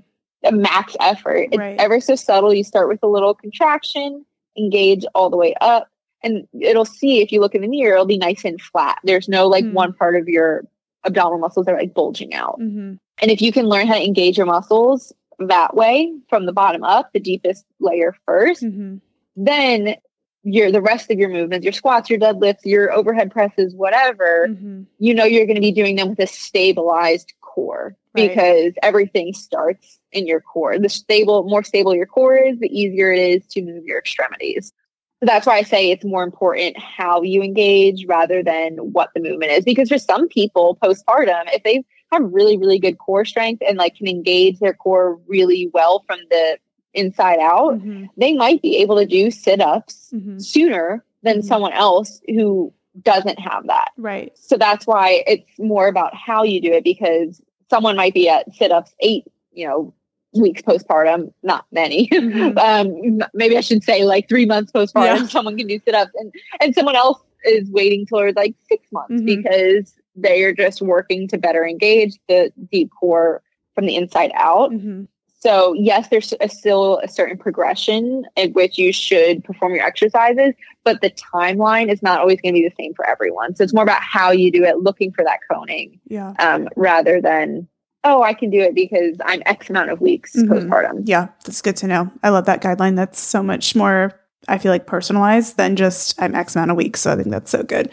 a max effort. It's Right. ever so subtle. You start with a little contraction, engage all the way up, and it'll see if you look in the mirror, it'll be nice and flat. There's no like Hmm. one part of your abdominal muscles that are like bulging out. Mhm. And if you can learn how to engage your muscles that way from the bottom up, the deepest layer first, Mhm. then your the rest of your movements, your squats, your deadlifts, your overhead presses, whatever, Mhm. you know you're going to be doing them with a stabilized core Right. because everything starts in your core. The stable, more stable your core is, the easier it is to move your extremities. So that's why I say it's more important how you engage rather than what the movement is. Because for some people postpartum, if they have really, really good core strength and like can engage their core really well from the inside out, Mhm. they might be able to do sit-ups Mhm. sooner than Mhm. someone else who doesn't have that. Right. So that's why it's more about how you do it because someone might be at sit-ups eight, you know, weeks postpartum, not many. [LAUGHS] Mhm. um, maybe I should say like three months postpartum, Yeah. [LAUGHS] someone can do sit-ups and, and someone else is waiting towards like six months Mhm. because they are just working to better engage the deep core from the inside out. Mhm. So yes, there's a, still a certain progression in which you should perform your exercises, but the timeline is not always going to be the same for everyone. So it's more about how you do it, looking for that coning, Yeah. um, rather than oh, I can do it because I'm X amount of weeks Mhm. postpartum. Yeah, that's good to know. I love that guideline. That's so much more, I feel like, personalized than just I'm X amount of weeks. So I think that's so good.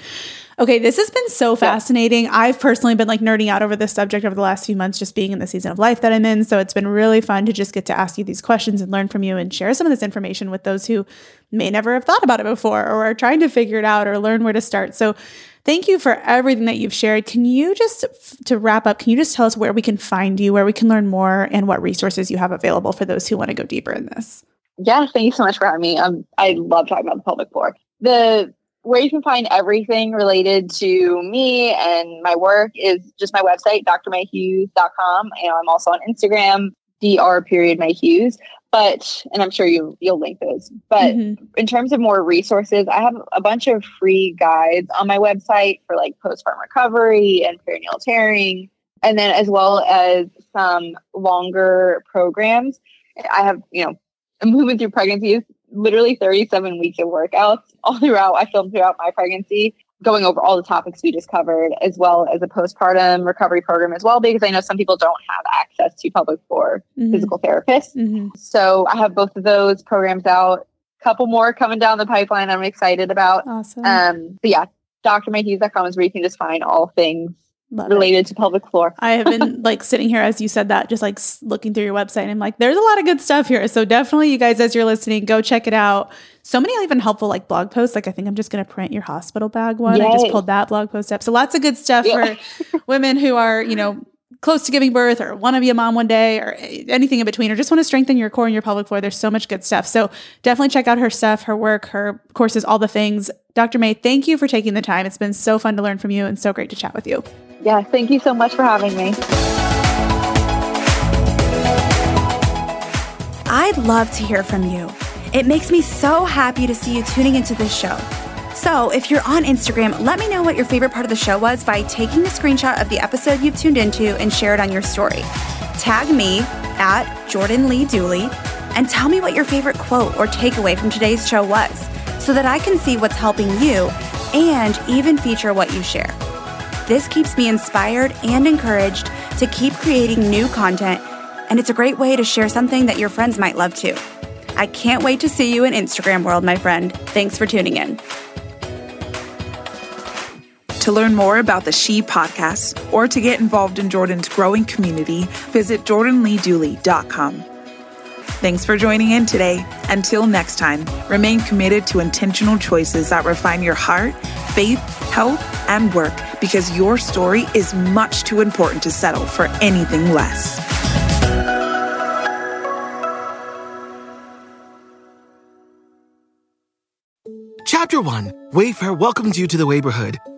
Okay, this has been so fascinating. I've personally been like nerding out over this subject over the last few months, just being in the season of life that I'm in. So it's been really fun to just get to ask you these questions and learn from you and share some of this information with those who may never have thought about it before or are trying to figure it out or learn where to start. So thank you for everything that you've shared. Can you just, to wrap up, can you just tell us where we can find you, where we can learn more, and what resources you have available for those who want to go deeper in this? Yeah, thank you so much for having me. Um, I love talking about the pelvic floor. The where you can find everything related to me and my work is just my website, drmaehughes.com. And I'm also on Instagram, dr period. But, and I'm sure you, you'll link those. But mm-hmm. in terms of more resources, I have a bunch of free guides on my website for like postpartum recovery and perinatal tearing. And then as well as some longer programs. I have, you know, moving through pregnancies literally 37 weeks of workouts [LAUGHS] all throughout. I filmed throughout my pregnancy, going over all the topics we just covered, as well as a postpartum recovery program as well, because I know some people don't have access to pelvic floor mm-hmm. physical therapists. Mm-hmm. So I have both of those programs out. A couple more coming down the pipeline. I'm excited about. Awesome. Um, but yeah, drmaehughes.com is where you can just find all things Love related it. to pelvic floor. I have been [LAUGHS] like sitting here as you said that, just like looking through your website. And I'm like, there's a lot of good stuff here. So definitely, you guys, as you're listening, go check it out. So many even helpful like blog posts. Like I think I'm just going to print your hospital bag one. Yay. I just pulled that blog post up. So lots of good stuff yeah. for [LAUGHS] women who are you know close to giving birth or want to be a mom one day or anything in between or just want to strengthen your core and your pelvic floor. There's so much good stuff. So definitely check out her stuff, her work, her courses, all the things. Dr. Mae, thank you for taking the time. It's been so fun to learn from you and so great to chat with you. Yeah, thank you so much for having me. I'd love to hear from you. It makes me so happy to see you tuning into this show. So, if you're on Instagram, let me know what your favorite part of the show was by taking a screenshot of the episode you've tuned into and share it on your story. Tag me at Jordan Lee Dooley and tell me what your favorite quote or takeaway from today's show was so that I can see what's helping you and even feature what you share. This keeps me inspired and encouraged to keep creating new content, and it's a great way to share something that your friends might love too. I can't wait to see you in Instagram world, my friend. Thanks for tuning in. To learn more about the She podcast or to get involved in Jordan's growing community, visit jordanleedooley.com. Thanks for joining in today. Until next time, remain committed to intentional choices that refine your heart, faith, health, and work because your story is much too important to settle for anything less. Chapter 1 Wayfair welcomes you to the neighborhood.